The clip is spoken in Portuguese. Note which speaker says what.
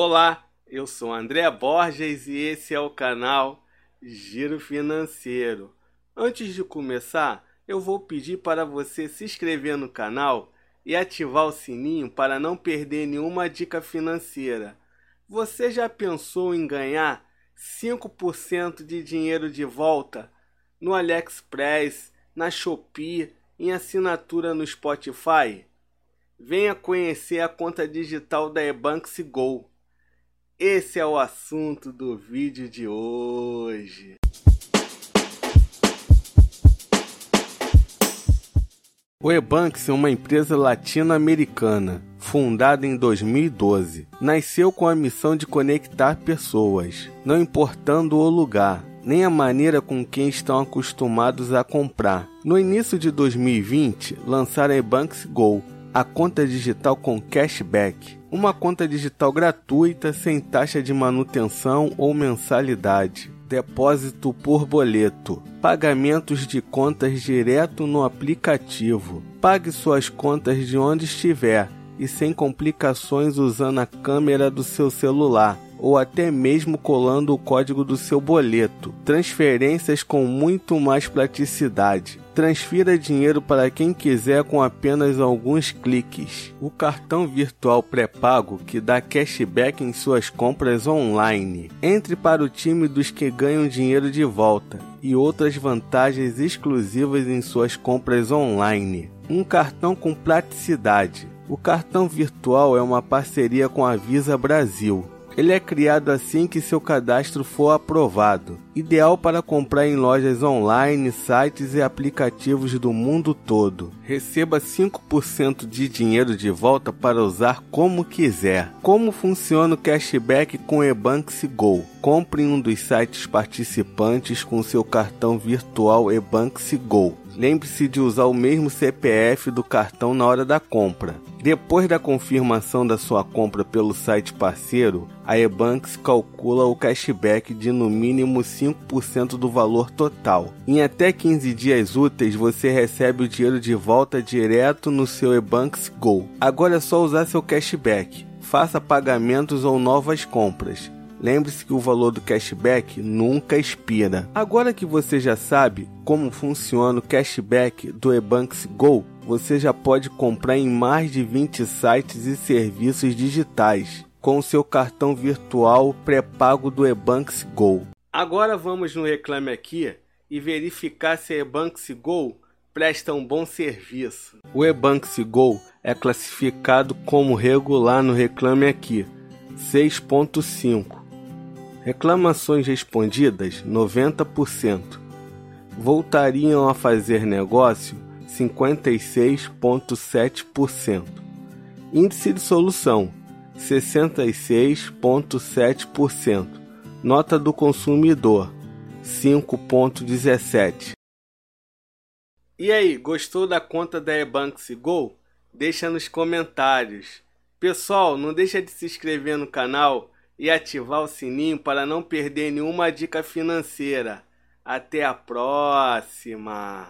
Speaker 1: Olá, eu sou André Borges e esse é o canal Giro Financeiro. Antes de começar, eu vou pedir para você se inscrever no canal e ativar o sininho para não perder nenhuma dica financeira. Você já pensou em ganhar 5% de dinheiro de volta no AliExpress, na Shopee, em assinatura no Spotify? Venha conhecer a conta digital da Ebanks Go. Esse é o assunto do vídeo de hoje. O Ebanks é uma empresa latino-americana, fundada em 2012. Nasceu com a missão de conectar pessoas, não importando o lugar, nem a maneira com quem estão acostumados a comprar. No início de 2020, lançaram a Ebanks Go, a conta digital com cashback, uma conta digital gratuita sem taxa de manutenção ou mensalidade, depósito por boleto, pagamentos de contas direto no aplicativo. Pague suas contas de onde estiver e sem complicações usando a câmera do seu celular ou até mesmo colando o código do seu boleto. Transferências com muito mais praticidade. Transfira dinheiro para quem quiser com apenas alguns cliques. O cartão virtual pré-pago que dá cashback em suas compras online. Entre para o time dos que ganham dinheiro de volta e outras vantagens exclusivas em suas compras online. Um cartão com praticidade. O cartão virtual é uma parceria com a Visa Brasil ele é criado assim que seu cadastro for aprovado, ideal para comprar em lojas online, sites e aplicativos do mundo todo. Receba 5% de dinheiro de volta para usar como quiser. Como funciona o cashback com Ebanks Go? Compre em um dos sites participantes com seu cartão virtual Ebanks Go. Lembre-se de usar o mesmo CPF do cartão na hora da compra. Depois da confirmação da sua compra pelo site parceiro, a Ebanks calcula o cashback de no mínimo 5% do valor total. Em até 15 dias úteis, você recebe o dinheiro de volta direto no seu Ebanks Go. Agora é só usar seu cashback. Faça pagamentos ou novas compras. Lembre-se que o valor do cashback nunca expira. Agora que você já sabe como funciona o cashback do Ebanks Go, você já pode comprar em mais de 20 sites e serviços digitais com o seu cartão virtual pré-pago do Ebanks Go. Agora vamos no Reclame Aqui e verificar se a Ebanks Go presta um bom serviço. O Ebanks Go é classificado como regular no Reclame Aqui 6.5 Reclamações respondidas 90%. Voltariam a fazer negócio 56,7%. Índice de solução 66,7%. Nota do consumidor 5,17%. E aí, gostou da conta da Ebanks Go? Deixa nos comentários. Pessoal, não deixa de se inscrever no canal e ativar o sininho para não perder nenhuma dica financeira. Até a próxima!